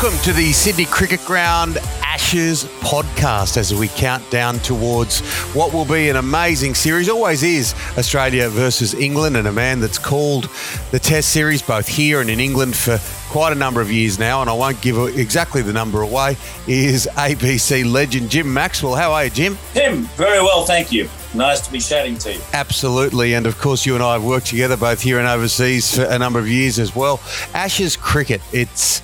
Welcome to the Sydney Cricket Ground Ashes podcast as we count down towards what will be an amazing series. Always is Australia versus England, and a man that's called the Test series both here and in England for quite a number of years now. And I won't give exactly the number away. Is ABC legend Jim Maxwell. How are you, Jim? Jim, very well, thank you. Nice to be chatting to you. Absolutely. And of course, you and I have worked together both here and overseas for a number of years as well. Ashes cricket, it's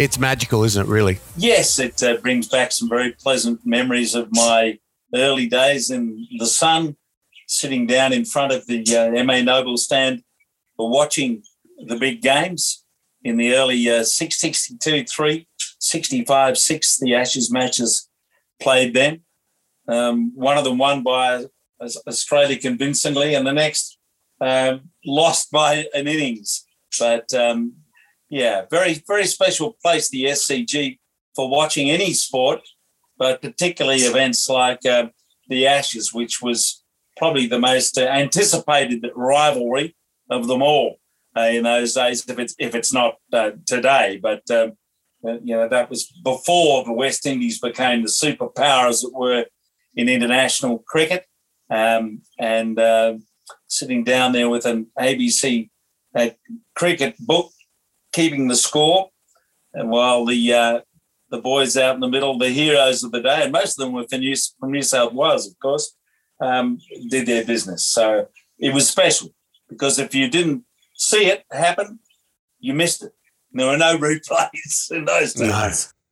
it's magical, isn't it, really? Yes, it uh, brings back some very pleasant memories of my early days in the sun, sitting down in front of the uh, MA Noble stand watching the big games in the early uh, 662 3, 65 6, the Ashes matches played then. Um, one of them won by Australia convincingly, and the next um, lost by an innings. But um, yeah, very, very special place, the SCG, for watching any sport, but particularly events like uh, the Ashes, which was probably the most uh, anticipated rivalry of them all uh, in those days, if it's, if it's not uh, today. But, um, uh, you know, that was before the West Indies became the superpower, as it were, in international cricket. Um, and uh, sitting down there with an ABC cricket book keeping the score, and while the uh, the boys out in the middle, the heroes of the day, and most of them were from New, from New South Wales, of course, um, did their business. So it was special because if you didn't see it happen, you missed it. There were no replays in those days.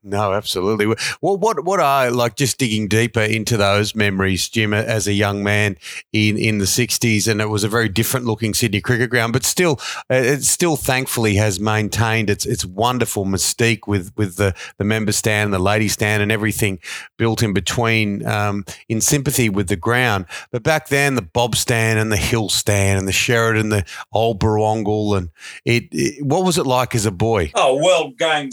No, absolutely. Well, what what are like just digging deeper into those memories, Jim, as a young man in in the '60s, and it was a very different looking Sydney cricket ground, but still, it still thankfully has maintained its its wonderful mystique with with the the member stand, the lady stand, and everything built in between, um, in sympathy with the ground. But back then, the Bob stand and the Hill stand and the Sheridan, the old Brewongle, and it, it what was it like as a boy? Oh well, going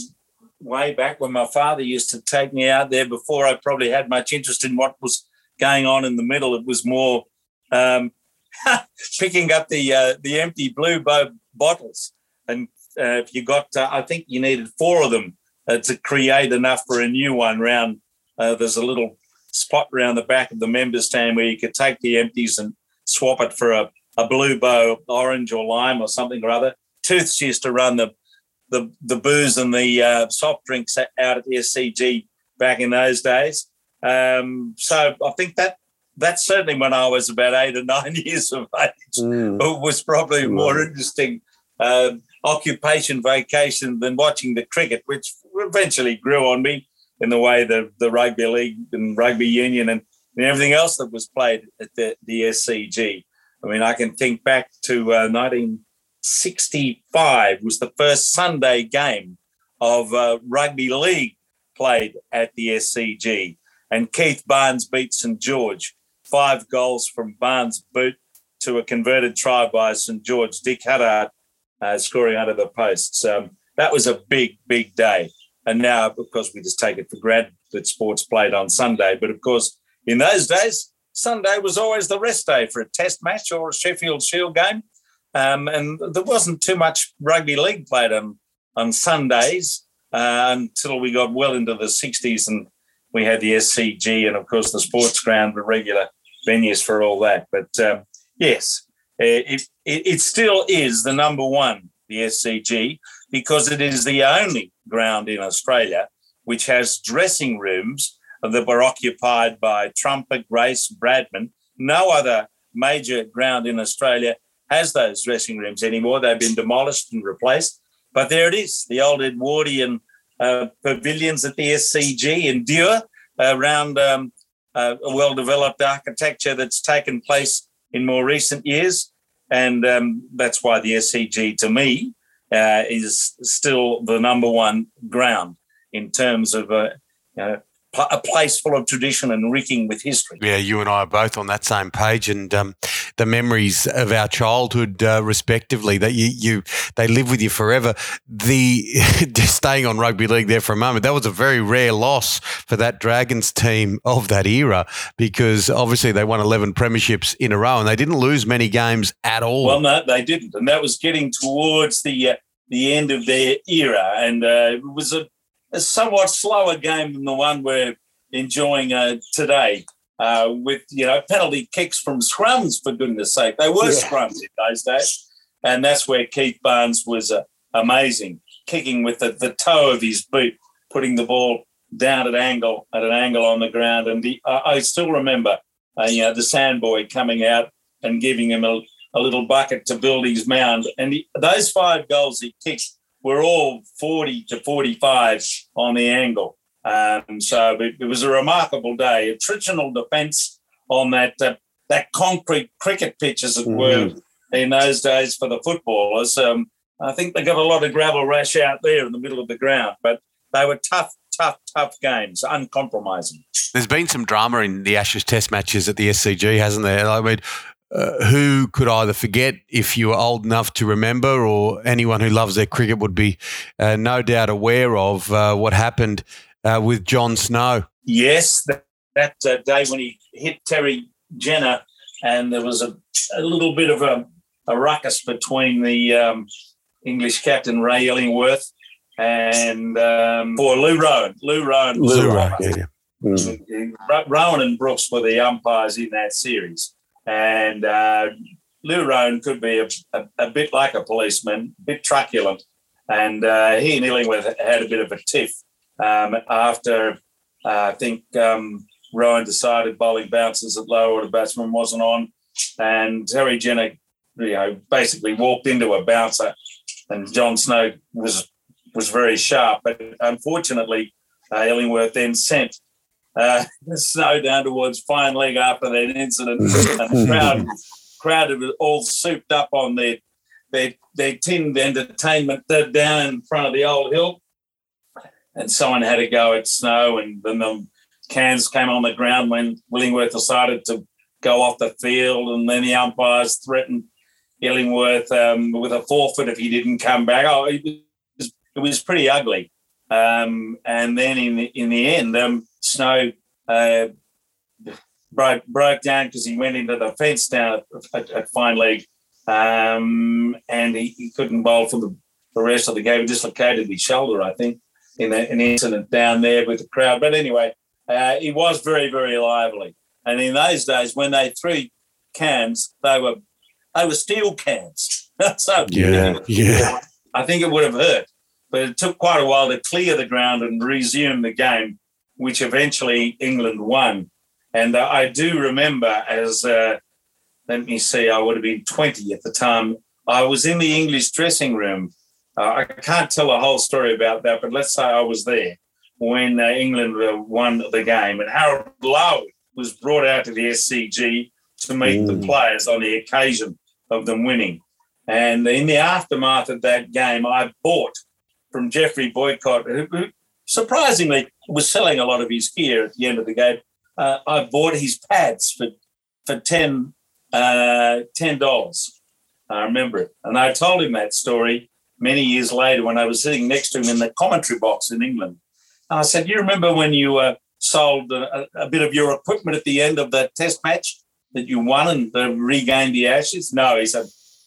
way back when my father used to take me out there before I probably had much interest in what was going on in the middle. It was more um, picking up the uh, the empty blue bow bottles, and uh, if you got, uh, I think you needed four of them uh, to create enough for a new one. Round uh, there's a little spot around the back of the member stand where you could take the empties and swap it for a, a blue bow, orange or lime or something or other. Tooths used to run the the the booze and the uh, soft drinks out at the SCG back in those days. Um, so I think that that's certainly when I was about eight or nine years of age. Mm. It was probably a more interesting um, occupation vacation than watching the cricket, which eventually grew on me in the way the the rugby league and rugby union and, and everything else that was played at the, the SCG. I mean, I can think back to uh, 19- 65 was the first Sunday game of uh, rugby league played at the SCG. And Keith Barnes beat St George. Five goals from Barnes' boot to a converted try by St George. Dick Haddad uh, scoring under the posts. Um, that was a big, big day. And now, of course, we just take it for granted that sports played on Sunday. But of course, in those days, Sunday was always the rest day for a test match or a Sheffield Shield game. Um, and there wasn't too much rugby league played on, on Sundays uh, until we got well into the 60s and we had the SCG and, of course, the sports ground were regular venues for all that. But um, yes, it, it, it still is the number one, the SCG, because it is the only ground in Australia which has dressing rooms that were occupied by Trumper, Grace, Bradman. No other major ground in Australia has those dressing rooms anymore. They've been demolished and replaced. But there it is, the old Edwardian uh, pavilions at the SCG in endure around um, uh, a well developed architecture that's taken place in more recent years. And um, that's why the SCG, to me, uh, is still the number one ground in terms of uh, you know, a place full of tradition and reeking with history. Yeah, you and I are both on that same page, and um, the memories of our childhood, uh, respectively, that you, you they live with you forever. The just staying on rugby league there for a moment, that was a very rare loss for that Dragons team of that era because obviously they won eleven premierships in a row and they didn't lose many games at all. Well, no, they didn't, and that was getting towards the uh, the end of their era, and uh, it was a a somewhat slower game than the one we're enjoying uh, today. Uh, with you know penalty kicks from scrums for goodness sake, they were yeah. scrums in those days, and that's where Keith Barnes was uh, amazing, kicking with the, the toe of his boot, putting the ball down at angle at an angle on the ground, and the, I still remember uh, you know the sandboy coming out and giving him a, a little bucket to build his mound, and he, those five goals he kicked were all 40 to 45 on the angle. Um, so it, it, was a remarkable day. Attritional defence on that uh, that concrete cricket pitch, as it mm-hmm. were, in those days for the footballers. Um, I think they got a lot of gravel rash out there in the middle of the ground, but they were tough, tough, tough games, uncompromising. There's been some drama in the Ashes Test matches at the SCG, hasn't there? I mean, uh, who could either forget if you were old enough to remember, or anyone who loves their cricket would be uh, no doubt aware of uh, what happened uh, with John Snow. Yes, that, that uh, day when he hit Terry Jenner, and there was a, a little bit of a, a ruckus between the um, English captain Ray Illingworth and um, for Lou Rowan. Lou Rowan. Lou Rowan. Yeah, yeah. Mm. Rowan and Brooks were the umpires in that series. And uh, Lou Rowan could be a, a, a, bit like a policeman, a bit truculent. And uh, he and Illingworth had a bit of a tiff um, after uh, I think um, Rowan decided bowling bounces at low order batsman wasn't on. And Terry Jenner, you know, basically walked into a bouncer and John Snow was was very sharp. But unfortunately, uh, Illingworth then sent uh, Snow down towards fine leg after that incident, and the crowd crowd was all souped up on their their their tinned entertainment down in front of the old hill, and someone had to go at Snow, and then the cans came on the ground when Illingworth decided to go off the field, and then the umpires threatened Illingworth um, with a forfeit if he didn't come back. Oh, it was, it was pretty ugly. Um, and then in the, in the end, um, Snow uh, broke broke down because he went into the fence down at, at, at fine leg, um, and he, he, couldn't bowl for the, the rest of the game. He dislocated his shoulder, I think, in a, an incident down there with the crowd. But anyway, uh, he was very very lively. And in those days, when they threw cans, they were they were steel cans. so yeah, yeah. I think it would have hurt, but it took quite a while to clear the ground and resume the game which eventually England won. And uh, I do remember as, uh, let me see, I would have been 20 at the time. I was in the English dressing room. Uh, I can't tell the whole story about that, but let's say I was there when uh, England uh, won the game. And Harold Larwood was brought out to the SCG to meet mm. the players on the occasion of them winning. And in the aftermath of that game, I bought from Geoffrey Boycott, who, surprisingly was selling a lot of his gear at the end of the game. Uh, I bought his pads for for ten uh, dollars. I remember it, and I told him that story many years later when I was sitting next to him in the commentary box in England. And I said, "You remember when you uh, sold a, a, bit of your equipment at the end of that Test match that you won and uh, regained the Ashes?" No, he said,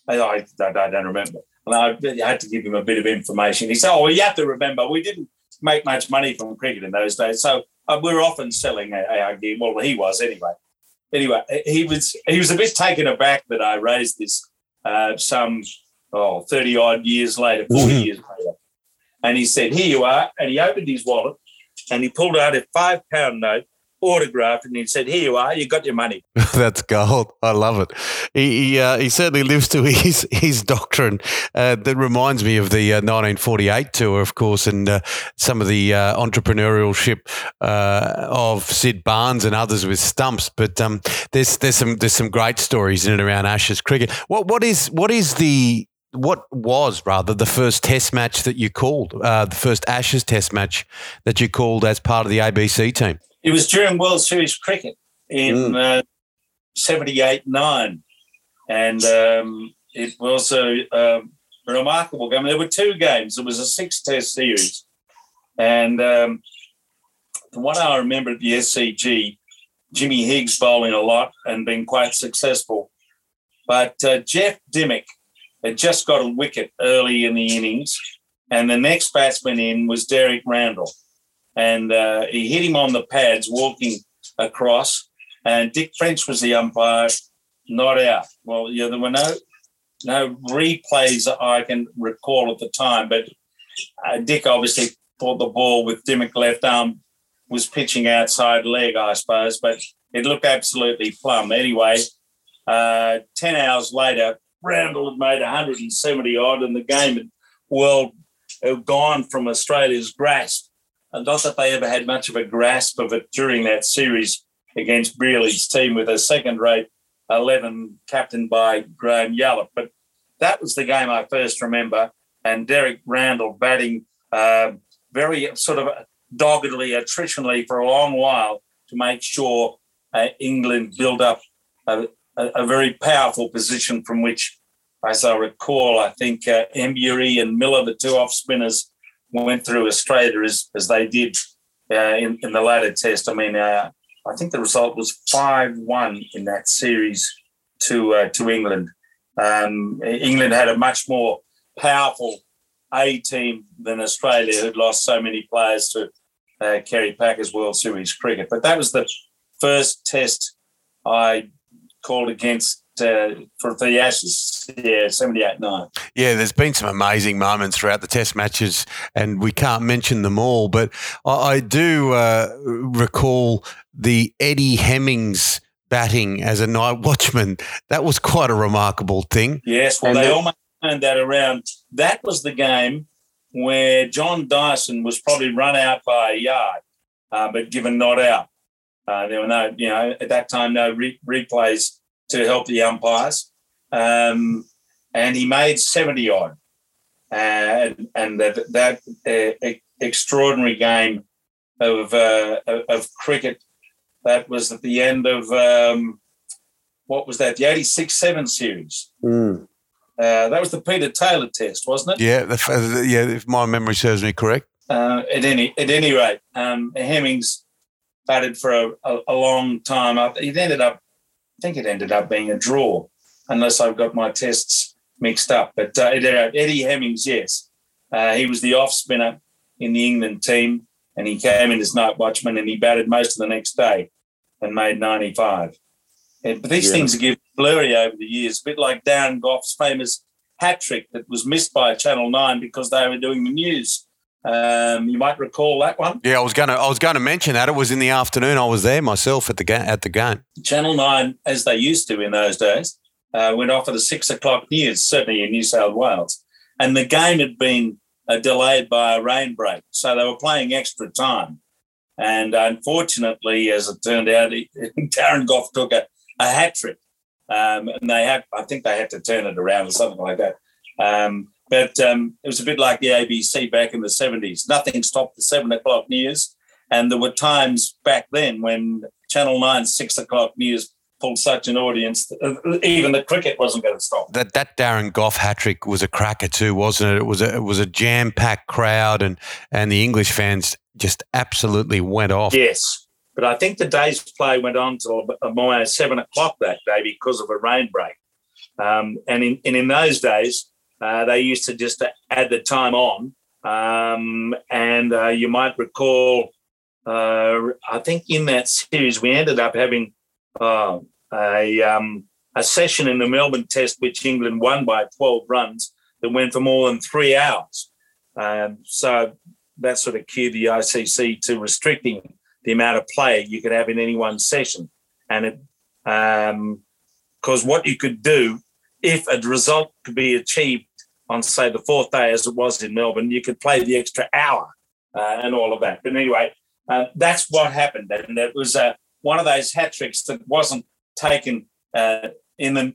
"I, I, I don't remember." And I had to give him a bit of information. He said, "Oh, well, you have to remember we didn't make much money from cricket in those days. So uh, we were often selling our gear. Well, he was anyway. Anyway, he was he was a bit taken aback that I raised this uh, some oh 30 odd years later, 40 mm-hmm. years later. And he said, Here you are. And he opened his wallet and he pulled out a five pound note autographed and he said, "Here you are, you got your money." That's gold. I love it. He he, uh, he certainly lives to his his doctrine. Uh, that reminds me of the uh, 1948 tour, of course, and uh, some of the uh, entrepreneurship uh, of Sid Barnes and others with stumps. But um, there's there's some there's some great stories in and around Ashes cricket. What what is what is the what was rather the first test match that you called, uh, the first Ashes test match that you called as part of the ABC team? It was during World Series cricket in mm. uh, 78 9. And um, it was a, a, remarkable game. There were two games, it was a six test series. And um, the one I remember at the SCG, Jimmy Higgs bowling a lot and being quite successful. But uh, Geoff Dymock had just got a wicket early in the innings. And the next batsman in was Derek Randall, and uh, he hit him on the pads walking across, and Dick French was the umpire, not out. Well, yeah, there were no no replays that I can recall at the time, but uh, Dick obviously thought the ball with Dymock left arm was pitching outside leg, I suppose, but it looked absolutely plumb. Anyway, uh, 10 hours later, Randall had made 170 odd, and the game had well had gone from Australia's grasp. And not that they ever had much of a grasp of it during that series against Brearley's team with a second rate 11 captained by Graham Yallop. But that was the game I first remember. And Derek Randall batting uh, very sort of doggedly, attritionally for a long while to make sure uh, England build up a, a, very powerful position from which, as I recall, I think uh, and Miller, the two off spinners, went through Australia as, as they did uh, in, in the latter test. I mean, uh, I think the result was 5 1 in that series to, uh, to England. Um, England had a much more powerful A team than Australia, who'd lost so many players to uh, Kerry Packer's World Series cricket. But that was the first test I called against uh, for the Ashes, yeah, 78 9. Yeah, there's been some amazing moments throughout the test matches, and we can't mention them all, but I, I do uh, recall the Eddie Hemmings batting as a night watchman. That was quite a remarkable thing. Yes, well, and they almost turned that around. That was the game where John Dyson was probably run out by a yard, uh, but given not out. Uh, there were no, you know, at that time, no re- replays to help the umpires. Um, and he made 70 odd. and, and that, that uh, extraordinary game of, uh, of cricket that was at the end of um, what was that? The 86 7 series. Mm. Uh, that was the Peter Taylor test, wasn't it? Yeah, the, yeah. If my memory serves me correct. Uh, at any at any rate, um, Hemmings batted for a, a, a long time. He ended up I think it ended up being a draw, unless I've got my tests mixed up. But uh, Eddie Hemmings, yes, uh, he was the off spinner in the England team, and he came in as night watchman, and he batted most of the next day and made 95. And, but these yeah. things get blurry over the years, a bit like Darren Gough's famous hat trick that was missed by Channel 9 because they were doing the news. Um, you might recall that one. Yeah, I was going to. I was going to mention that it was in the afternoon. I was there myself at the ga- at the game. Channel Nine, as they used to in those days, uh, went off at the six o'clock news, certainly in New South Wales, and the game had been uh, delayed by a rain break, so they were playing extra time. And unfortunately, as it turned out, Darren Gough took a, a hat trick, um, and they had. I think they had to turn it around or something like that. Um, but um, it was a bit like the ABC back in the 70s. Nothing stopped the seven o'clock news. And there were times back then when Channel 9, six o'clock news pulled such an audience that uh, even the cricket wasn't going to stop. That that Darren Gough hat trick was a cracker too, wasn't it? It was a, it was a jam packed crowd, and and the English fans just absolutely went off. Yes, but I think the day's play went on till almost seven o'clock that day because of a rain break. Um, and in and in those days, uh, they used to just add the time on. Um, and uh, you might recall, uh, I think in that series, we ended up having uh, a, um, a session in the Melbourne Test, which England won by 12 runs, that went for more than three hours. Um, so that sort of cued the ICC to restricting the amount of play you could have in any one session. And it, because um, what you could do if a result could be achieved on, say, the fourth day, as it was in Melbourne, you could play the extra hour uh, and all of that. But anyway, uh, that's what happened. And it was uh, one of those hat tricks that wasn't taken uh, in the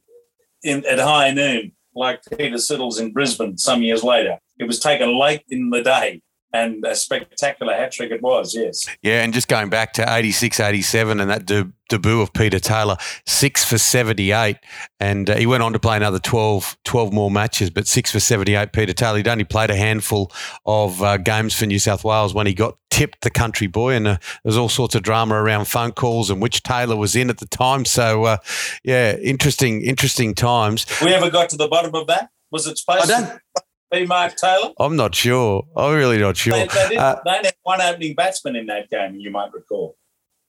in, at high noon, like Peter Siddle's in Brisbane some years later. It was taken late in the day and a spectacular hat trick it was, yes. Yeah, and just going back to 86, 87 and that de- debut of Peter Taylor, six for 78. And uh, he went on to play another 12, 12 more matches, but six for 78, Peter Taylor. He'd only played a handful of uh, games for New South Wales when he got tipped the country boy. And uh, there was all sorts of drama around phone calls and which Taylor was in at the time. So, uh, yeah, interesting, interesting times. We ever got to the bottom of that? Was it supposed I don't, be Mark Taylor? I'm not sure. I'm really not sure. They, they, did, Uh, they had one opening batsman in that game, you might recall.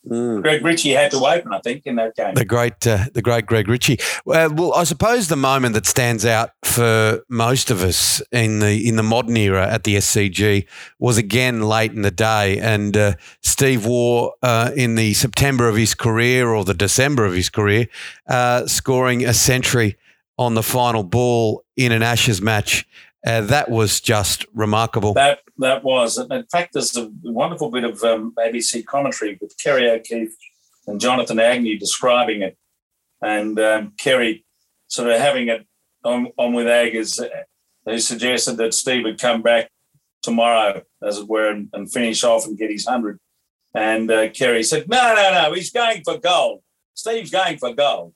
Mm. Greg Ritchie had to open, I think, in that game. The great, uh, the great Greg Ritchie. Uh, well, I suppose the moment that stands out for most of us in the in the modern era at the SCG was again late in the day, and uh, Steve Waugh uh, in the September of his career or the December of his career, uh, scoring a century on the final ball in an Ashes match. Uh, that was just remarkable. That that was. In fact, there's a wonderful bit of um, ABC commentary with Kerry O'Keefe and Jonathan Agnew describing it, and um, Kerry sort of having it on, on with Aggers, uh, who suggested that Steve would come back tomorrow, as it were, and, and finish off and get his hundred. And uh, Kerry said, "No, no, no, he's going for gold. Steve's going for gold."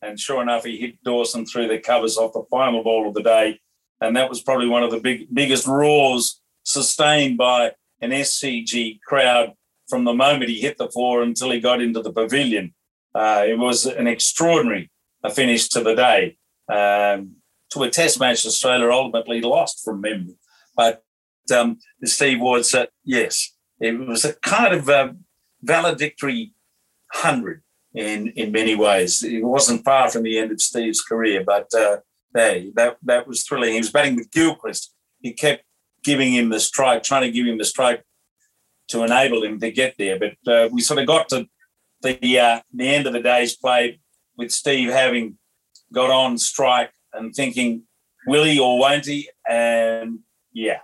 And sure enough, he hit Dawson through the covers off the final ball of the day and that was probably one of the big biggest roars sustained by an SCG crowd from the moment he hit the floor until he got into the pavilion. Uh, it was an extraordinary finish to the day. Um, to a test match, Australia ultimately lost from memory. But um, Steve Waugh said, yes, it was a kind of a valedictory hundred in, in many ways. It wasn't far from the end of Steve's career, but uh, day. That that was thrilling. He was batting with Gilchrist. He kept giving him the strike, trying to give him the strike to enable him to get there. But uh, we sort of got to the uh, the end of the day's play with Steve having got on strike and thinking, will he or won't he? And yeah,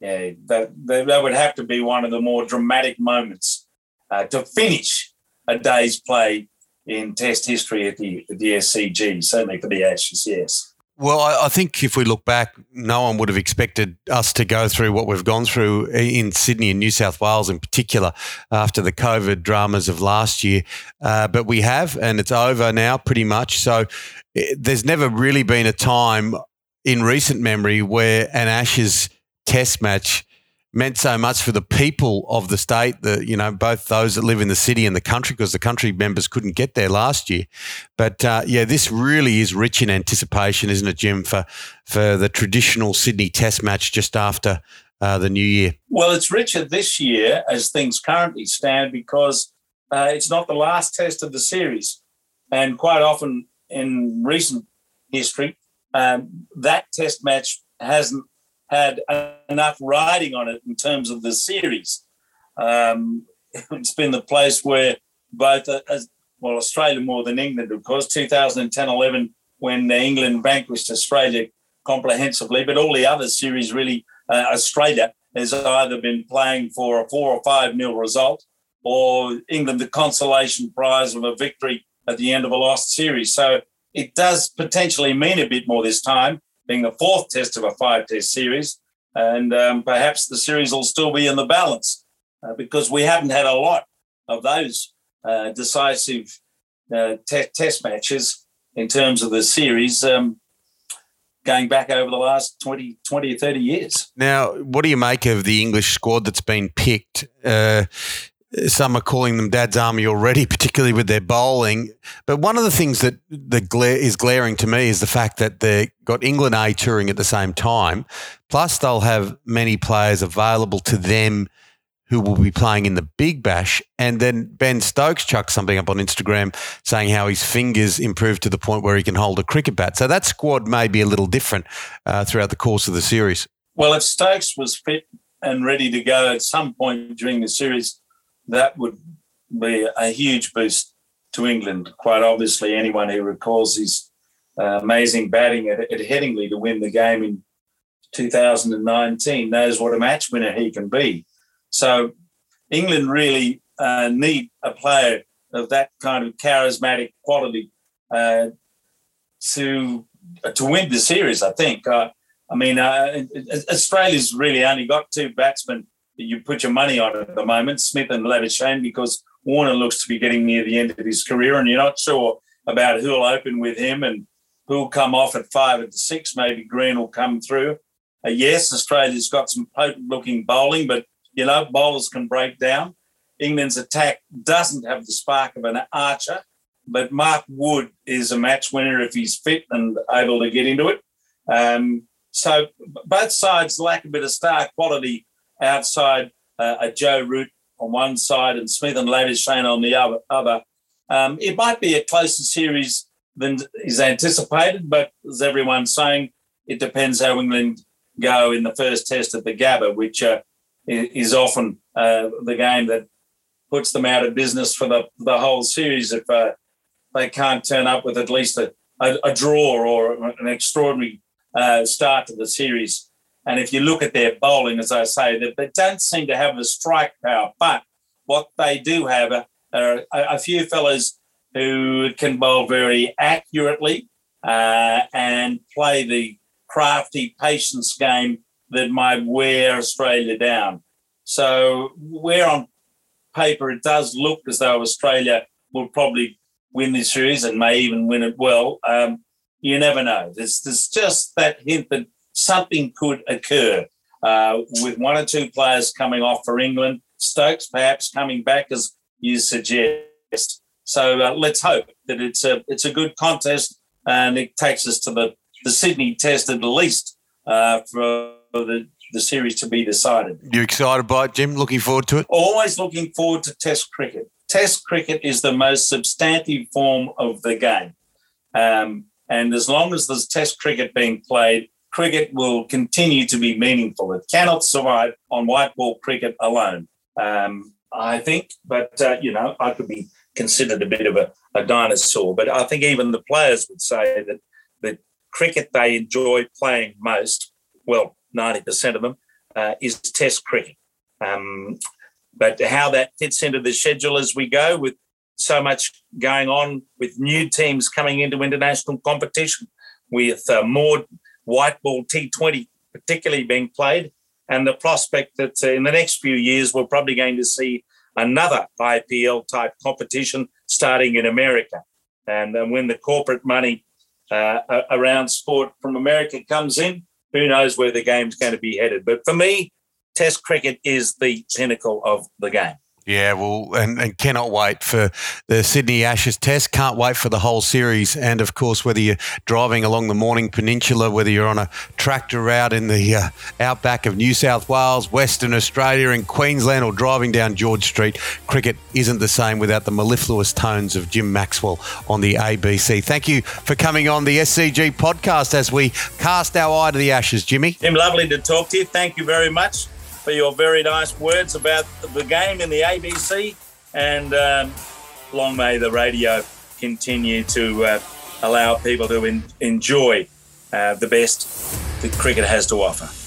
yeah, that that, that would have to be one of the more dramatic moments uh, to finish a day's play in Test history at the at the SCG. Certainly for the Ashes, yes. Well, I, I think if we look back, no one would have expected us to go through what we've gone through in Sydney and New South Wales, in particular, after the COVID dramas of last year. Uh, but we have, and it's over now, pretty much. So eh, there's never really been a time in recent memory where an Ashes Test match meant so much for the people of the state, the you know both those that live in the city and the country, because the country members couldn't get there last year. But uh, yeah, this really is rich in anticipation, isn't it, Jim, for for the traditional Sydney Test match just after uh, the new year? Well, it's richer this year as things currently stand because uh, it's not the last test of the series, and quite often in recent history, um, that Test match hasn't had enough riding on it in terms of the series. Um, it's been the place where both, uh, well, Australia more than England, of course, 2010 11, when England vanquished Australia comprehensively, but all the other series really, uh, Australia has either been playing for a four or five nil result or England the consolation prize of a victory at the end of a lost series. So it does potentially mean a bit more this time being the fourth test of a five test series. And um, perhaps the series will still be in the balance uh, because we haven't had a lot of those uh, decisive uh, te- test matches in terms of the series um, going back over the last 20, 20 or 30 years. Now, what do you make of the English squad that's been picked? Some are calling them Dad's Army already, particularly with their bowling. But one of the things that the glare is glaring to me is the fact that they've got England A touring at the same time. Plus, they'll have many players available to them who will be playing in the Big Bash. And then Ben Stokes chucked something up on Instagram saying how his fingers improved to the point where he can hold a cricket bat. So that squad may be a little different uh, throughout the course of the series. Well, if Stokes was fit and ready to go at some point during the series, that would be a huge boost to England. Quite obviously, anyone who recalls his uh, amazing batting at, at Headingley to win the game in 2019 knows what a match winner he can be. So, England really uh, need a player of that kind of charismatic quality uh, to to win the series. I think. Uh, I mean, uh, Australia's really only got two batsmen you put your money on at the moment, Smith and Labuschagne, because Warner looks to be getting near the end of his career, and you're not sure about who'll open with him and who'll come off at five at the six. Maybe Green will come through. Uh, yes, Australia's got some potent looking bowling, but you know, bowlers can break down. England's attack doesn't have the spark of an archer, but Mark Wood is a match winner if he's fit and able to get into it. Um, so both sides lack a bit of star quality outside uh, a Joe Root on one side and Smith and Labuschagne on the other. other. Um, it might be a closer series than is anticipated, but as everyone's saying, it depends how England go in the first test at the Gabba, which uh, is often uh, the game that puts them out of business for the, the whole series if uh, they can't turn up with at least a, a, a draw or an extraordinary uh, start to the series. And if you look at their bowling, as I say, they, they don't seem to have the strike power, but what they do have are, a, a few fellas who can bowl very accurately uh, and play the crafty patience game that might wear Australia down. So, where on paper it does look as though Australia will probably win this series and may even win it well, um, you never know. There's, there's just that hint that something could occur uh, with one or two players coming off for England, Stokes perhaps coming back as you suggest. So uh, let's hope that it's a it's a good contest and it takes us to the, the Sydney Test at least uh, for the the series to be decided. You excited by it, Jim? Looking forward to it? Always looking forward to Test cricket. Test cricket is the most substantive form of the game. Um, and as long as there's Test cricket being played, cricket will continue to be meaningful. It cannot survive on white ball cricket alone, um, I think. But, uh, you know, I could be considered a bit of a, a dinosaur. But I think even the players would say that the cricket they enjoy playing most, well, 90% of them, uh, is Test cricket. Um, but how that fits into the schedule as we go with so much going on with new teams coming into international competition, with uh, more white ball T20 particularly being played, and the prospect that uh, in the next few years we're probably going to see another IPL type competition starting in America. And, and when the corporate money uh, around sport from America comes in, who knows where the game's going to be headed. But for me, Test cricket is the pinnacle of the game. Yeah, well, and, and cannot wait for the Sydney Ashes test. Can't wait for the whole series. And of course, whether you're driving along the Mornington Peninsula, whether you're on a tractor route in the uh, outback of New South Wales, Western Australia, and Queensland, or driving down George Street, cricket isn't the same without the mellifluous tones of Jim Maxwell on the ABC. Thank you for coming on the SCG podcast as we cast our eye to the Ashes, Jimmy. Jim, lovely to talk to you. Thank you very much for your very nice words about the game in the ABC. And um, long may the radio continue to uh, allow people to enjoy uh, the best that cricket has to offer.